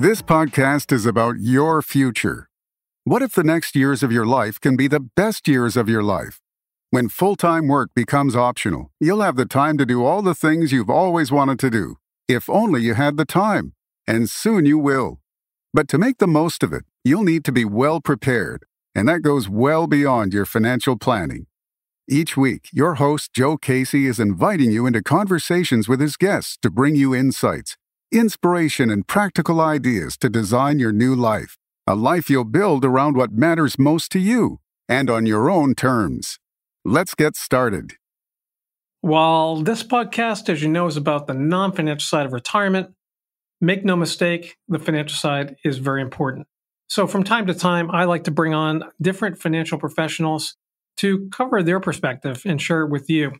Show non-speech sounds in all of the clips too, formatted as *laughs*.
This podcast is about your future. What if the next years of your life can be the best years of your life? When full time work becomes optional, you'll have the time to do all the things you've always wanted to do, if only you had the time. And soon you will. But to make the most of it, you'll need to be well prepared, and that goes well beyond your financial planning. Each week, your host, Joe Casey, is inviting you into conversations with his guests to bring you insights, inspiration, and practical ideas to design your new life. A life you'll build around what matters most to you and on your own terms. Let's get started. While this podcast, as you know, is about the non financial side of retirement, make no mistake, the financial side is very important. So, from time to time, I like to bring on different financial professionals to cover their perspective and share it with you.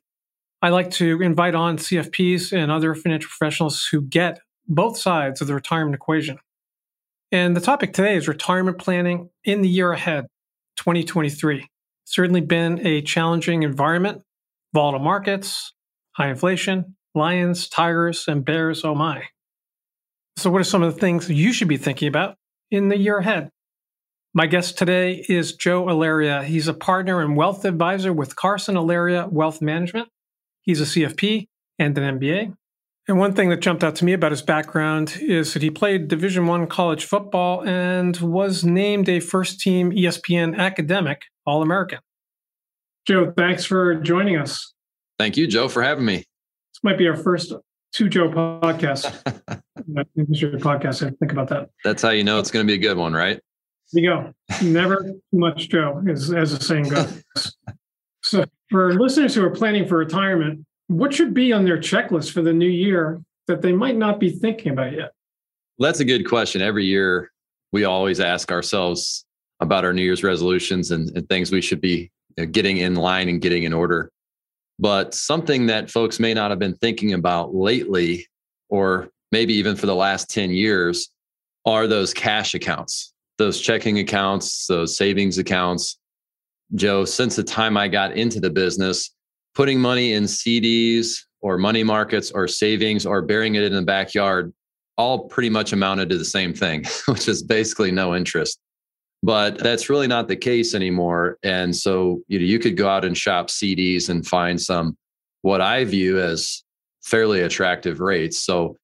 I like to invite on CFPs and other financial professionals who get both sides of the retirement equation. And the topic today is retirement planning in the year ahead, 2023. Certainly been a challenging environment, volatile markets, high inflation, lions, tigers, and bears, oh my. So, what are some of the things you should be thinking about in the year ahead? My guest today is Joe Allaria. He's a partner and wealth advisor with Carson Allaria Wealth Management. He's a CFP and an MBA. And one thing that jumped out to me about his background is that he played Division One college football and was named a first-team ESPN academic All-American. Joe, thanks for joining us. Thank you, Joe, for having me. This might be our first two Joe podcasts. *laughs* podcast. I think about that. That's how you know it's going to be a good one, right? There you go. Never too much Joe, as, as the saying goes. *laughs* so, for listeners who are planning for retirement, what should be on their checklist for the new year that they might not be thinking about yet? That's a good question. Every year, we always ask ourselves about our New Year's resolutions and, and things we should be getting in line and getting in order. But something that folks may not have been thinking about lately, or maybe even for the last 10 years, are those cash accounts those checking accounts, those savings accounts. Joe, since the time I got into the business, putting money in CDs or money markets or savings or burying it in the backyard all pretty much amounted to the same thing, *laughs* which is basically no interest. But that's really not the case anymore. And so you know, you could go out and shop CDs and find some what I view as fairly attractive rates. So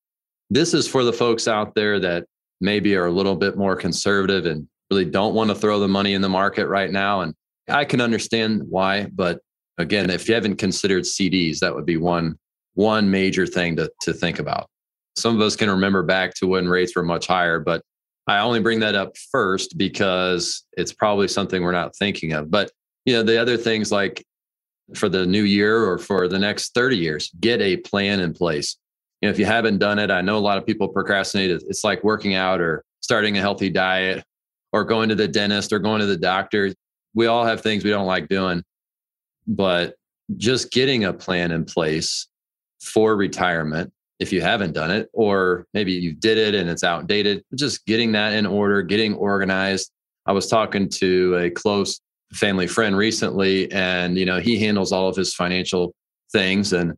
this is for the folks out there that maybe are a little bit more conservative and really don't want to throw the money in the market right now. And I can understand why, but again, if you haven't considered CDs, that would be one one major thing to, to think about. Some of us can remember back to when rates were much higher, but I only bring that up first because it's probably something we're not thinking of. But you know, the other things like for the new year or for the next 30 years, get a plan in place you know, if you haven't done it, I know a lot of people procrastinate. It's like working out or starting a healthy diet or going to the dentist or going to the doctor. We all have things we don't like doing, but just getting a plan in place for retirement if you haven't done it, or maybe you did it and it's outdated, just getting that in order, getting organized. I was talking to a close family friend recently, and you know, he handles all of his financial things. And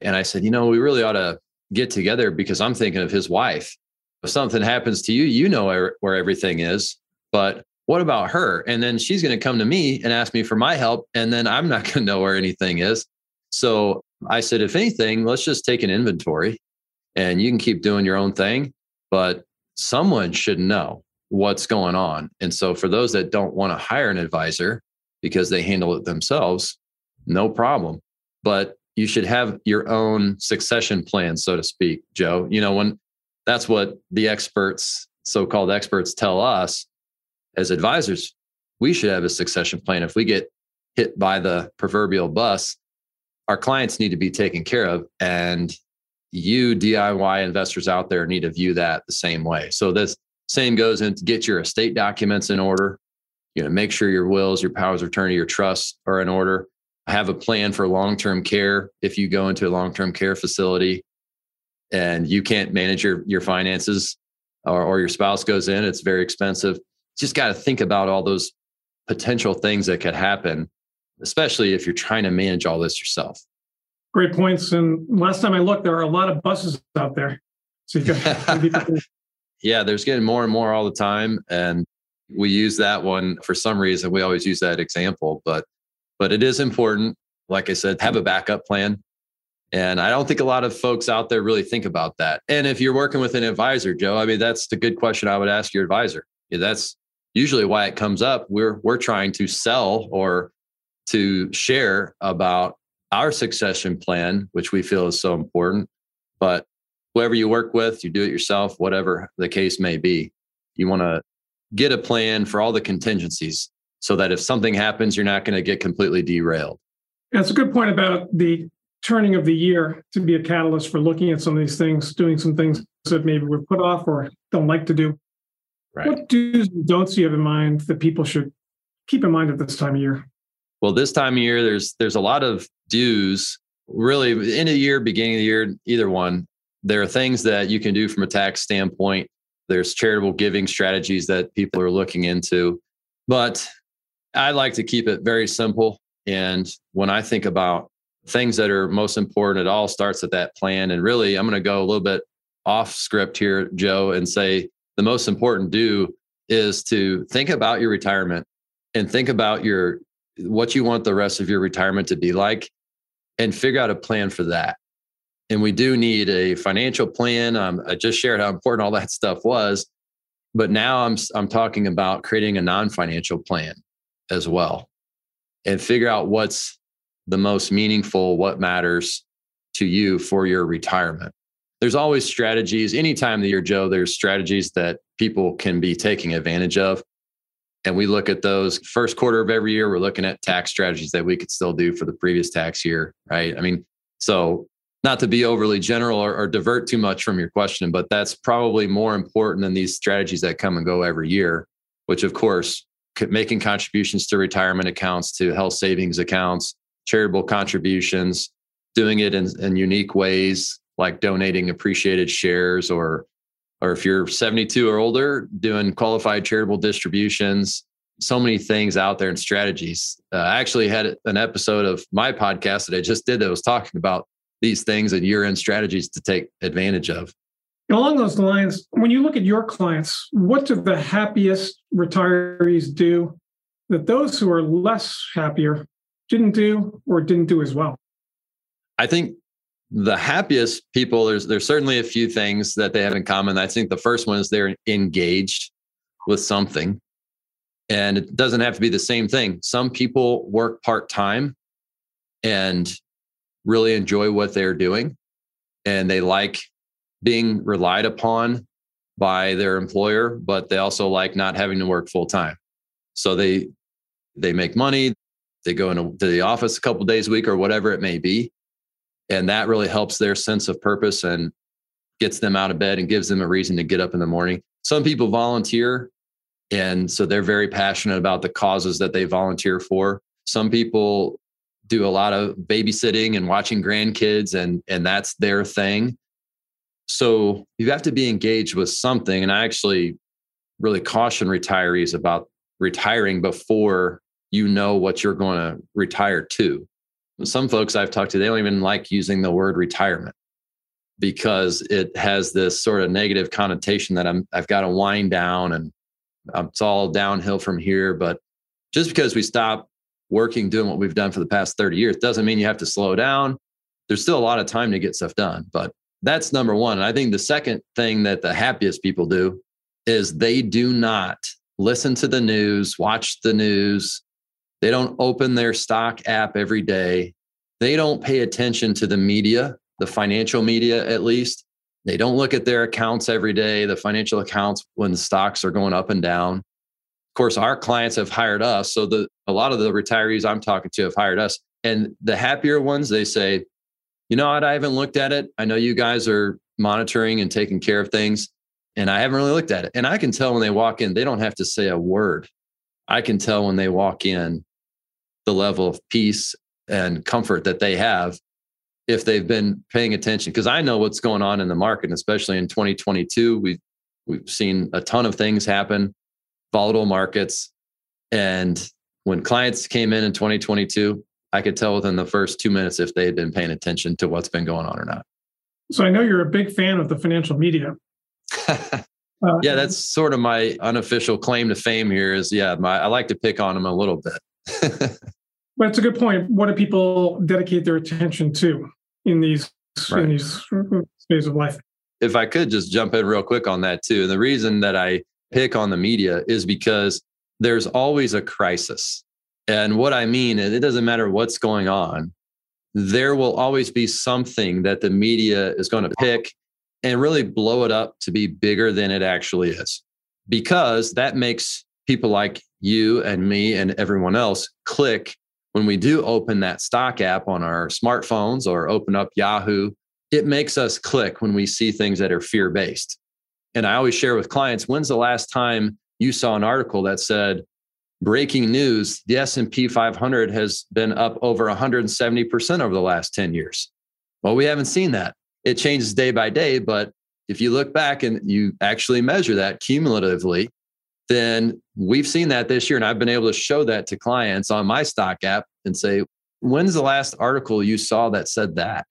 and I said, you know, we really ought to get together because I'm thinking of his wife. If something happens to you, you know where, everything is. But what about her? And then she's going to come to me and ask me for my help. And then I'm not *laughs* going to know where anything is. So I said, if anything, let's just take an inventory and you can keep doing your own thing. But someone should know what's going on. And so for those that don't want to hire an advisor because they handle it themselves, no problem. But you should have your own succession plan, so to speak, Joe. You know, when that's what the experts, so called experts, tell us as advisors, we should have a succession plan. If we get hit by the proverbial bus, our clients need to be taken care of. And you DIY investors out there need to view that the same way. So this same goes into get your estate documents in order. You know, make sure your wills, your powers of attorney, your trusts are in order have a plan for long-term care if you go into a long-term care facility and you can't manage your your finances or, or your spouse goes in it's very expensive just got to think about all those potential things that could happen especially if you're trying to manage all this yourself great points and last time i looked there are a lot of buses out there so *laughs* yeah, there's getting more and more all the time. And we use that one for some reason. We always use that example, but but it is important. Like I said, have a backup plan. And I don't think a lot of folks out there really think about that. And if you're working with an advisor, Joe, I mean, that's the good question I would ask your advisor. Yeah, that's usually why it comes up. We're we're trying to sell or to share about our succession plan, which we feel is so important. But whoever you work with, you do it yourself, whatever the case may be, you want to get a plan for all the contingencies so that if something happens, you're not going to get completely derailed. That's a good point about the turning of the year to be a catalyst for looking at some of these things, doing some things that maybe we're put off or don't like to do. Right. What do's and don'ts you have in mind that people should keep in mind at this time of year? Well, this time of year, there's there's a lot of do's. Really, end of the year, beginning of the year, either one. There are things that you can do from a tax standpoint. There's charitable giving strategies that people are looking into, but I like to keep it very simple. And when I think about things that are most important, it all starts at that plan. And really, I'm going to go a little bit off script here, Joe, and say the most important do is to think about your retirement and think about your what you want the rest of your retirement to be like and figure out a plan for that. And we do need a financial plan. Um, I just shared how important all that *laughs* stuff was, but now I'm I'm talking about creating a non-financial plan as well, and figure out what's the most meaningful, what matters to you for your retirement. There's always strategies. Anytime that you're Joe, there's strategies that people can be taking advantage of. And we look at those first quarter of every year. We're looking at tax strategies that we could still do for the previous tax year, right? I mean, so not to be overly general or, or divert too much from your question, but that's probably more important than these strategies that come and go every year, which of course, making contributions to retirement accounts, to health savings accounts, charitable contributions, doing it in, in unique ways like donating appreciated shares or or if you're 72 or older, doing qualified charitable distributions. So many things out there and strategies. Uh, I actually had an episode of my podcast that I just did that was talking about these things and year end strategies to take advantage of. Along those lines, when you look at your clients, what do the happiest retirees do that those who are less happier didn't do or didn't do as well? I think the happiest people there's there's certainly a few things that they have in common. I think the first one is they're engaged with something. And it doesn't have to be the same thing. Some people work part-time and really enjoy what they're doing. And they like being relied upon by their employer but they also like not having to work full time so they they make money. They go into the office a couple days a week or whatever it may be and that really helps their sense of purpose and gets them out of bed and gives them a reason to get up in the morning. Some people volunteer and so they're very passionate about the causes that they volunteer for. Some people do a lot of babysitting and watching grandkids and and that's their thing. So you have to be engaged with something and i actually really caution retirees about retiring before you know what you're going to retire to some folks I've talked to, they don't even like using the word retirement because it has this sort of negative connotation that I'm I've got to wind down and um, it's all downhill from here. But just because we stop working doing what we've done for the past 30 years doesn't mean you have to slow down. There's still a lot of time to get stuff done. But that's number one. And I think the second thing that the happiest people do is they do not listen to the news, watch the news, they don't open their stock app every day. They don't pay attention to the media, the financial media at least. They don't look at their accounts every day, the financial accounts when the stocks are going up and down. Of course, our clients have hired us. So the a lot of the retirees I'm talking to have hired us. And the happier ones, they say, you know what, I haven't looked at it. I know you guys are monitoring and taking care of things. And I haven't really looked at it. And I can tell when they walk in, they don't have to say a word. I can tell when they walk in the level of peace and comfort that they have if they've been paying attention because i know what's going on in the market especially in 2022 we've we've seen a ton of things happen volatile markets and when clients came in in 2022 i could tell within the first two minutes if they had been paying attention to what's been going on or not so i know you're a big fan of the financial media *laughs* Uh, yeah, that's sort of my unofficial claim to fame here. Is yeah, my, I like to pick on them a little bit. *laughs* but it's a good point. What do people dedicate their attention to in these right. in these phases of life? If I could just jump in real quick on that too, and the reason that I pick on the media is because there's always a crisis. And what I mean is, it doesn't matter what's going on, there will always be something that the media is going to pick and really blow it up to be bigger than it actually is. Because that makes people like you and me and everyone else click when we do open that stock app on our smartphones or open up Yahoo. It makes us click when we see things that are fear based. And I always share with clients, when's the last time you saw an article that said breaking news, the S&P 500 has been up over 170% over the last 10 years. Well, we haven't seen that it changes day by day. But if you look back and you actually measure that cumulatively, then we've seen that this year. And I've been able to show that to clients on my stock app and say, when's the last article you saw that said that?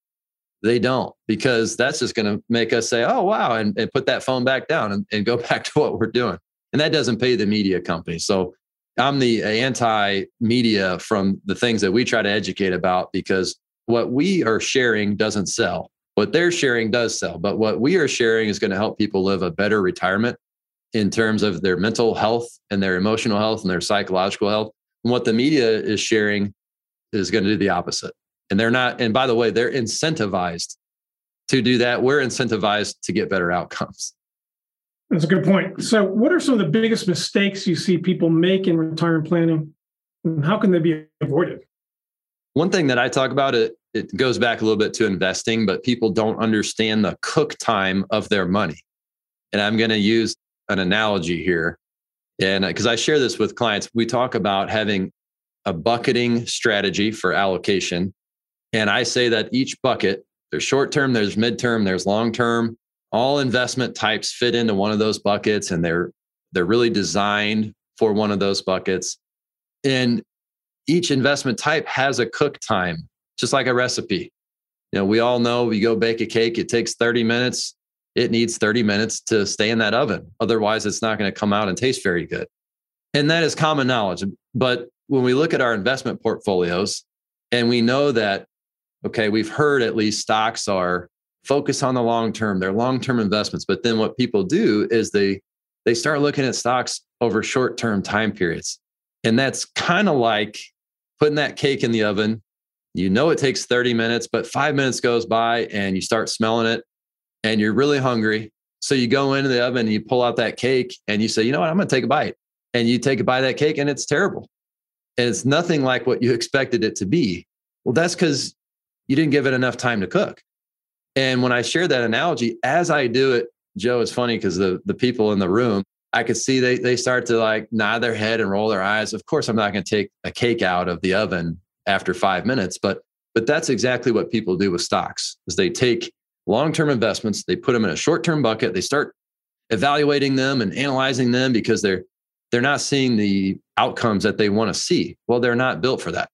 They don't, because that's just going to make us say, oh, wow, and, and put that phone back down and, and go *laughs* back to what we're doing. And that doesn't pay the media company. So I'm the anti media from the things that we try to educate about because what we are sharing doesn't sell what they're sharing does sell, but what we are sharing is going to help people live a better retirement in terms of their mental health and their emotional health and their psychological health. And what the media is sharing is going to do the opposite. And they're not, and by the way, they're incentivized to do that. We're incentivized to get better outcomes. That's a good point. So, what are some of the biggest mistakes you see people make in retirement planning? And how can they be avoided? One thing that I talk about it it goes back a little bit to investing, but people don't understand the cook time of their money. And I'm going to use an analogy here. And because uh, I share this with clients, we talk about having a bucketing strategy for allocation. And I say that each bucket, there's short term, there's midterm, there's long term. All investment types fit into one of those buckets and they're they're really designed for one of those buckets. And each investment type has a cook time, just like a recipe. You know, we all know we go bake a cake, it takes 30 minutes. It needs 30 minutes to stay in that oven. Otherwise, it's not going to come out and taste very good. And that is common knowledge. But when we look at our investment portfolios and we know that, okay, we've heard at least stocks are focus on the long term, they're long term investments. But then what people do is they, they start looking at stocks over short term time periods. And that's kind of like putting that cake in the oven. You know it takes 30 minutes, but five minutes goes by and you start smelling it and you're really hungry. So you go into the oven and you pull out that cake and you say, you know what, I'm going to take a bite. And you take a bite of that cake and it's terrible. And it's nothing like what you expected it to be. Well, that's because you didn't give it enough time to cook. And when I share that analogy, as I do it, Joe, it's funny because the, the people in the room, I could see they they start to like nod their head and roll their eyes. Of course, I'm not going to take a cake out of the oven after five minutes, but but that's exactly what people do with stocks is they take long-term investments, they put them in a short-term bucket, they start evaluating them and analyzing them because they're they're not seeing the outcomes that they want to see. Well, they're not built for that.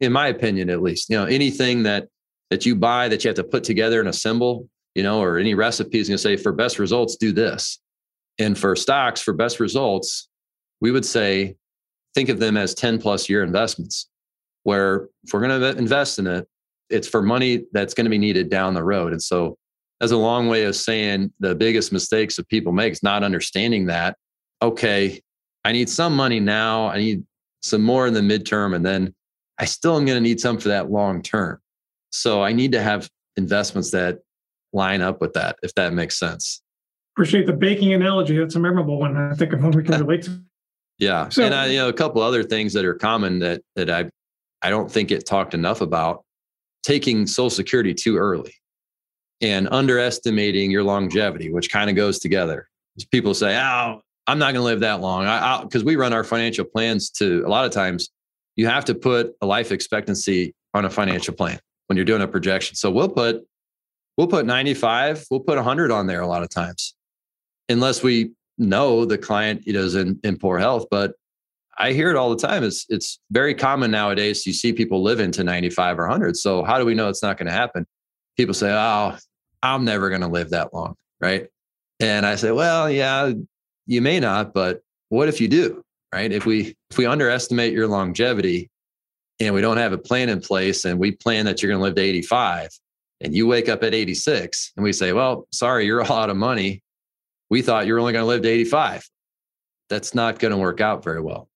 In my opinion, at least. You know, anything that that you buy that you have to put together and assemble, you know, or any recipes going to say for best results, do this. And for stocks, for best results, we would say think of them as 10 plus year investments, where if we're going to invest in it, it's for money that's going to be needed down the road. And so that's a long way of saying the biggest mistakes that people make is not understanding that, okay, I need some money now. I need some more in the midterm. And then I still am going to need some for that long term. So I need to have investments that line up with that, if that makes sense appreciate the baking analogy. That's a memorable one. I think of one we can relate to. *laughs* Yeah, so, and I, you know, a couple other things that are common that that I I don't think it talked enough about taking Social Security too early and underestimating your longevity, which kind of goes together. People say, "Oh, I'm not going to live that long," because we run our financial plans to a lot of times you have to put a life expectancy on a financial plan when you're doing a projection. So we'll put we'll put 95, we'll put 100 on there a lot of times unless we know the client you know, is in, in poor health. But I hear it all the time. It's it's very common nowadays. You see people live into 95 or 100. So how do we know it's not going to happen? People say, "Oh, I'm never going to live that long," right? And I say, well, yeah, you may not, but what if you do? Right? If we if we underestimate your longevity and we don't have a plan in place and we plan that you're going to live to 85 and you wake up at 86 and we say, well, sorry, you're *laughs* all out of money. We thought you're only going to live to 85. That's not going to work out very well.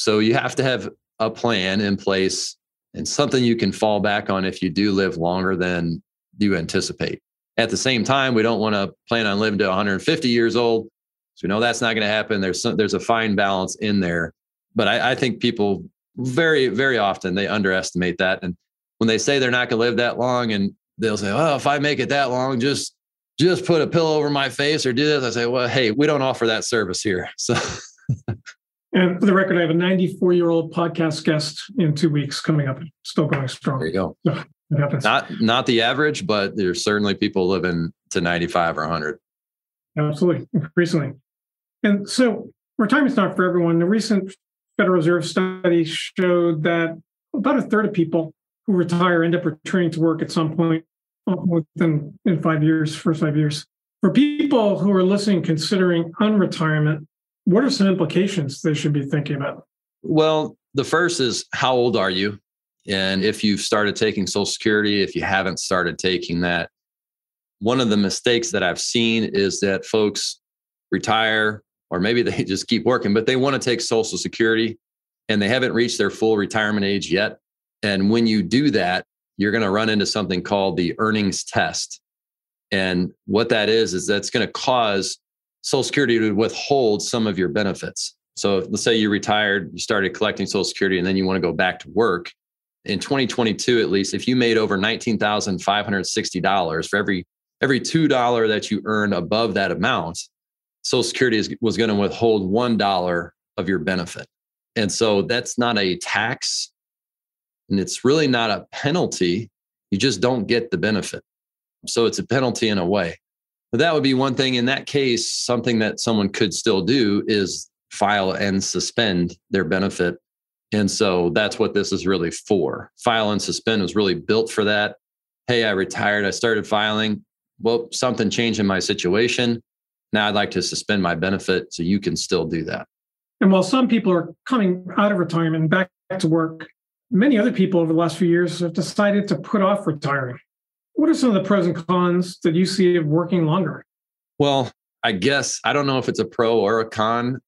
So you have to have a plan in place and something you can fall back on if you do live longer than you anticipate. At the same time, we don't want to plan on living to 150 years old. So we know that's not going to happen. There's some, there's a fine balance in there, but I, I think people very very often they underestimate that, and when they say they're not going to live that long, and they'll say, "Oh, if I make it that long, just just put a pillow over my face or do this," I say, "Well, hey, we don't offer that service here." *laughs* So. And for the record, I have a 94 year old podcast guest in two weeks coming up, still going strong. There you go. So it happens. Not not the average, but there's certainly people living to 95 or 100. Absolutely, increasingly. And so retirement's not for everyone. The recent Federal Reserve study showed that about a third of people who retire end up returning to work at some point within in five years, first five years. For people who are listening, considering unretirement, what are some implications they should be thinking about? Well, the first is how old are you? And if you've started taking Social Security, if you haven't started taking that, one of the mistakes that I've seen is that folks retire, or maybe they *laughs* just keep working, but they want to take Social Security and they haven't reached their full retirement age yet. And when you do that, you're going to run into something called the earnings test. And what that is, is that's going to cause Social Security to withhold some of your benefits. So let's say you retired, you started collecting Social Security, and then you want to go back to work. In 2022, at least, if you made over $19,560 for every every two dollar that you earn above that amount, Social Security is, was going to withhold one dollar of your benefit, and so that's not a tax, and it's really not a penalty. You just don't get the benefit, so it's a penalty in a way. But that would be one thing. In that case, something that someone could still do is file and suspend their benefit. And so that's what this is really for. File and suspend was really built for that. Hey, I retired. I started filing. Well, something changed in my situation. Now I'd like to suspend my benefit so you can still do that. And while some people are coming out of retirement and back to work, many other people over the last few years have decided to put off retiring. What are some of the pros and cons that you see of working longer? Well, I guess I don't know if it's a pro or a con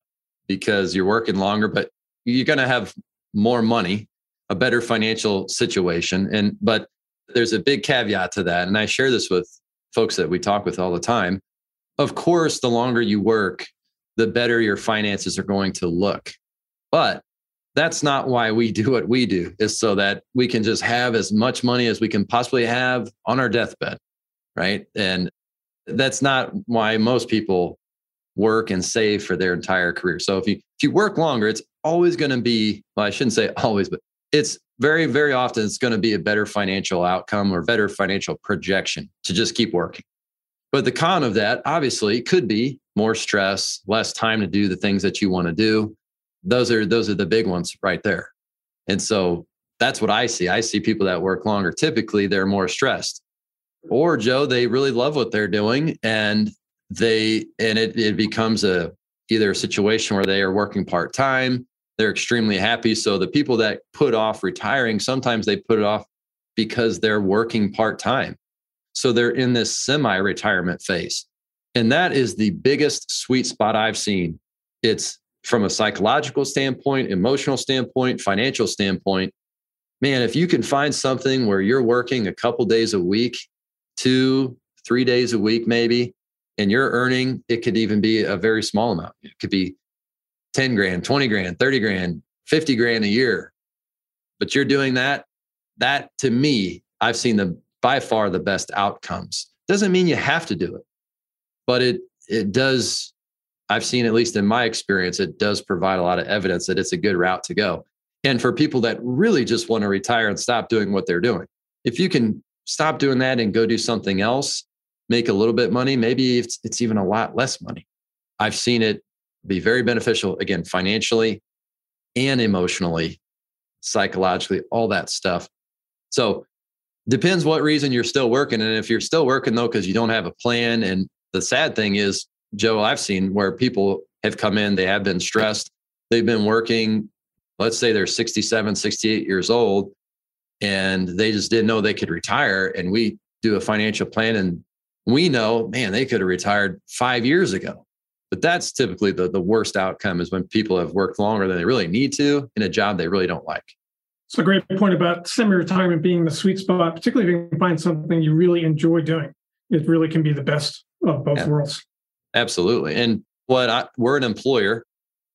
because you're working longer, but you're going to have more money, a better financial situation. And, but there's a big caveat to that. And I share this with folks that we talk with all the time. Of course, the longer you work, the better your finances are going to look. But that's not why we do what we do is so that we can just have as much money as we can possibly have on our deathbed right? And that's not why most people work and save for their entire career. So if you if you work longer it's always going to be well i shouldn't say always but it's very very often it's going to be a better financial outcome or better financial projection to just keep working. But the con of that obviously could be more stress less time to do the things that you want to do those are those are the big ones right there. And so that's what i see. I see people that work longer. Typically they're more stressed. Or joe they really love what they're doing and they and it, it becomes a either a situation where they are working part-time they're extremely happy. So the people that put off retiring sometimes they put it off because they're working part-time. So they're in this semi-retirement phase. And that is the biggest sweet spot i've seen. It's from a psychological standpoint, emotional standpoint, financial standpoint, man, if you can find something where you're working a couple days a week, two, three days a week, maybe, and you're earning, it could even be a very small amount. It could be 10 grand, 20 grand, 30 grand, 50 grand a year. But you're doing that. That to me, I've seen the by far the best outcomes. Doesn't mean you have to do it, but it it does I've seen, at least in my experience, it does provide a lot of evidence that it's a good route to go. And for people that really just want to retire and stop doing what they're doing, if you can stop doing that and go do something else, make a little bit money, maybe it's, it's even a lot less money. I've seen it be very beneficial, again, financially and emotionally, psychologically, all that stuff. So, depends what reason you're still working. And if you're still working though, because you don't have a plan, and the sad thing is, Joe, I've seen where people have come in, they have been stressed, they've been working, let's say they're 67, 68 years old, and they just didn't know they could retire. And we do a financial plan and we know, man, they could have retired five years ago. But that's typically the, the worst outcome is when people have worked longer than they really need to in a job they really don't like. It's a great point about semi-retirement being the sweet spot, particularly if you can find something you really enjoy doing. It really can be the best of both yeah. worlds. Absolutely. And what I, we're an employer.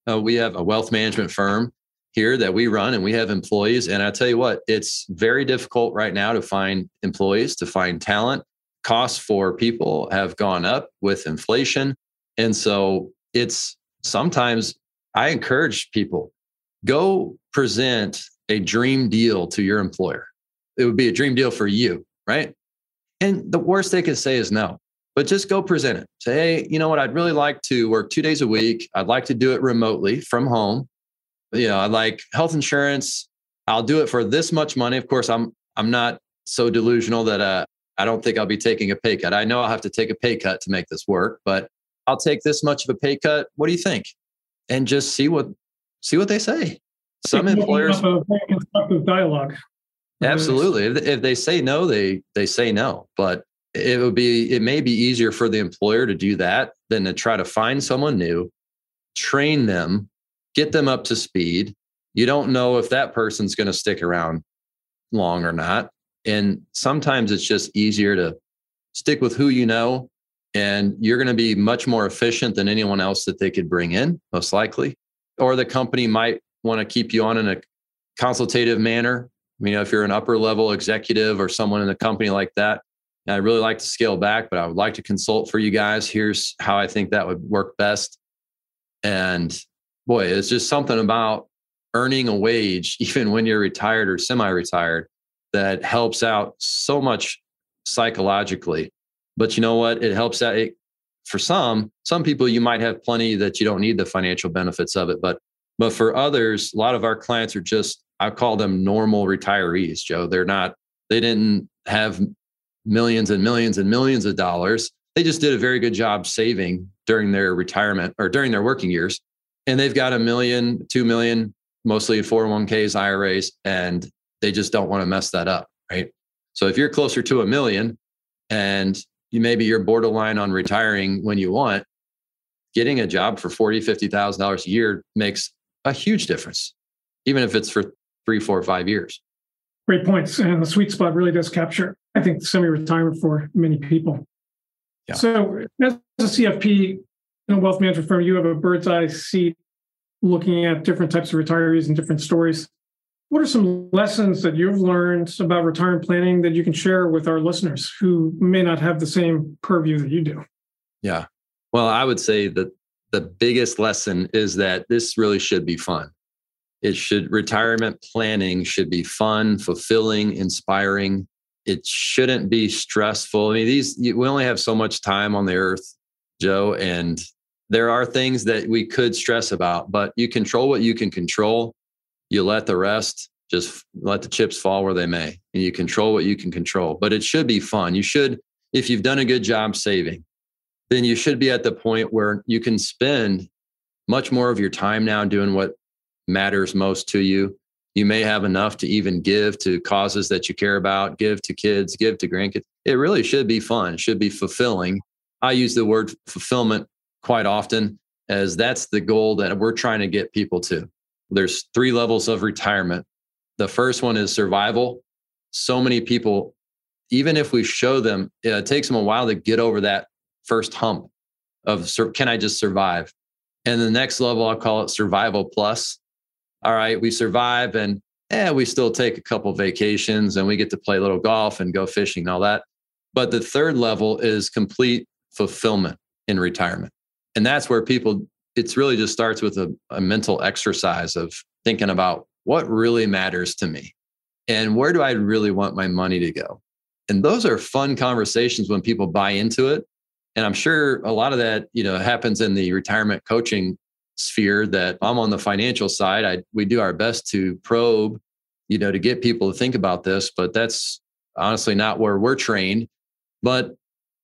Uh, we have a wealth management firm here that we run and we have employees. And I tell you what, it's very difficult right now to find employees, to find talent. Costs for people have gone up with inflation. And so it's sometimes I encourage people go present a dream deal to your employer. It would be a dream deal for you, right? And the worst they could say is no, but just go present it. Say, hey, you know what? I'd really like to work two days a week. I'd like to do it remotely from home. You know, I like health insurance. I'll do it for this much money. Of course, I'm I'm not so delusional that uh, I don't think I'll be taking a pay cut. I know I'll have to take a pay cut to make this work, but I'll take this much of a pay cut. What do you think? And just see what see what they say some employers a constructive dialogue. Absolutely. If, if they say no, they they say no. But it would be it may be easier for the employer to do that than to try to find someone new, train them, get them up to speed. You don't know if that person's going to stick around long or not. And sometimes it's just easier to stick with who you know and you're going to be much more efficient than anyone else that they could bring in most likely or the company might want to keep you on in a consultative manner. You know, if you're an upper level executive or someone in a company like that, I really like to scale back, but I would like to consult for you guys. Here's how I think that would work best. And boy, it's just something about earning a wage, *laughs* even when you're retired or semi retired, that helps out so much psychologically. But you know what? It helps out. It, for some, some people, you might have plenty that you don't need the financial benefits of it. But but for others, a lot of our clients are just, I call them normal retirees, Joe. They're not, they didn't have millions and millions and millions of dollars. They just did a very good job saving during their retirement or during their working years. And they've got a million, two million, mostly 401ks, IRAs, and they just don't want to mess that up. Right. So if you're closer to a million and you maybe you're borderline on retiring when you want, getting a job for forty, fifty thousand dollars a year makes a huge difference, even if it's for three, four, five years. Great points. And the sweet spot really does capture, I think, semi retirement for many people. Yeah. So, as a CFP in a wealth management firm, you have a bird's eye seat looking at different types of retirees and different stories. What are some lessons that you've learned about retirement planning that you can share with our listeners who may not have the same purview that you do? Yeah. Well, I would say that the biggest lesson is that this really should be fun. It should retirement planning should be fun, fulfilling, inspiring. It shouldn't be stressful. I mean, these we only have so much time on the earth, Joe, and there are things that we could stress about, but you control what you can control. You let the rest just let the chips fall where they may, and you control what you can control. But it should be fun. You should, if you've done a good job saving, then you should be at the point where you can spend much more of your time now doing what matters most to you. You may have enough to even give to causes that you care about, give to kids, give to grandkids. It really should be fun, should be fulfilling. I use the word fulfillment quite often as that's the goal that we're trying to get people to. There's three levels of retirement. The first one is survival. So many people, even if we show them, it takes them a while to get over that first hump of can I just survive? And the next level, I'll call it survival plus. All right, we survive and yeah, we still take a couple vacations and we get to play a little golf and go fishing and all that. But the third level is complete fulfillment in retirement. And that's where people, it's really just starts with a, a mental exercise of thinking about what really matters to me and where do I really want my money to go? And those are fun conversations when people buy into it and i'm sure a lot of that you know happens in the retirement coaching sphere that i'm on the financial side i we do our best to probe you know to get people to think about this but that's honestly not where we're trained but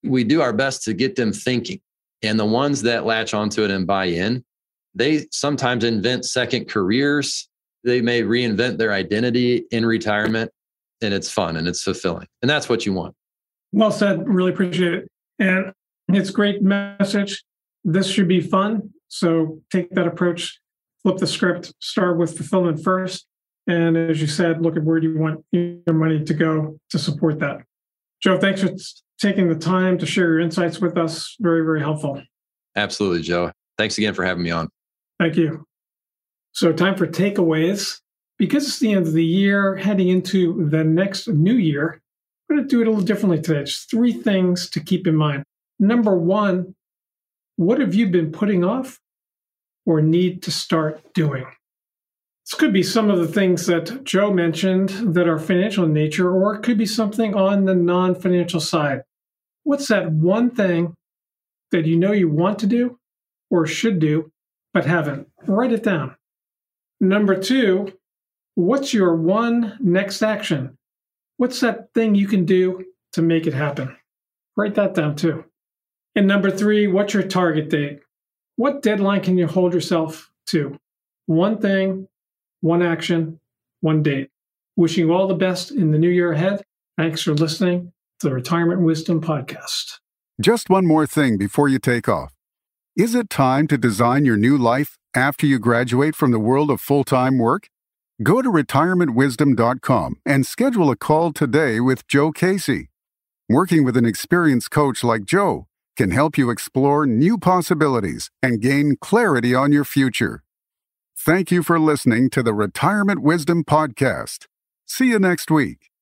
we do our best to get them thinking And the ones that latch onto it and buy in, they sometimes invent second careers. They may reinvent their identity in retirement, and it's fun and it's fulfilling. And that's what you want. Well said. Really appreciate it. And it's great message. This should be fun. So take that approach, flip the script, start with fulfillment first. And as you said, look at where do you want your money to go to support that. Joe, thanks for taking the time to share your insights with us. Very, very helpful. Absolutely, Joe. Thanks again for having me on. Thank you. So, time for takeaways. Because it's the end of the year, heading into the next new year, I'm going to do it a little differently today. Just three things to keep in mind. Number one, what have you been putting off or need to start doing? This could be some of the things that Joe mentioned that are financial in nature, or it could be something on the non financial side. What's that one thing that you know you want to do or should do, but haven't? Write it down. Number two, what's your one next action? What's that thing you can do to make it happen? Write that down too. And number three, what's your target date? What deadline can you hold yourself to? One thing, one action, one date. Wishing you all the best in the new year ahead. Thanks for listening to the Retirement Wisdom Podcast. Just one more thing before you take off. Is it time to design your new life after you graduate from the world of full time work? Go to retirementwisdom.com and schedule a call today with Joe Casey. Working with an experienced coach like Joe can help you explore new possibilities and gain clarity on your future. Thank you for listening to the Retirement Wisdom Podcast. See you next week.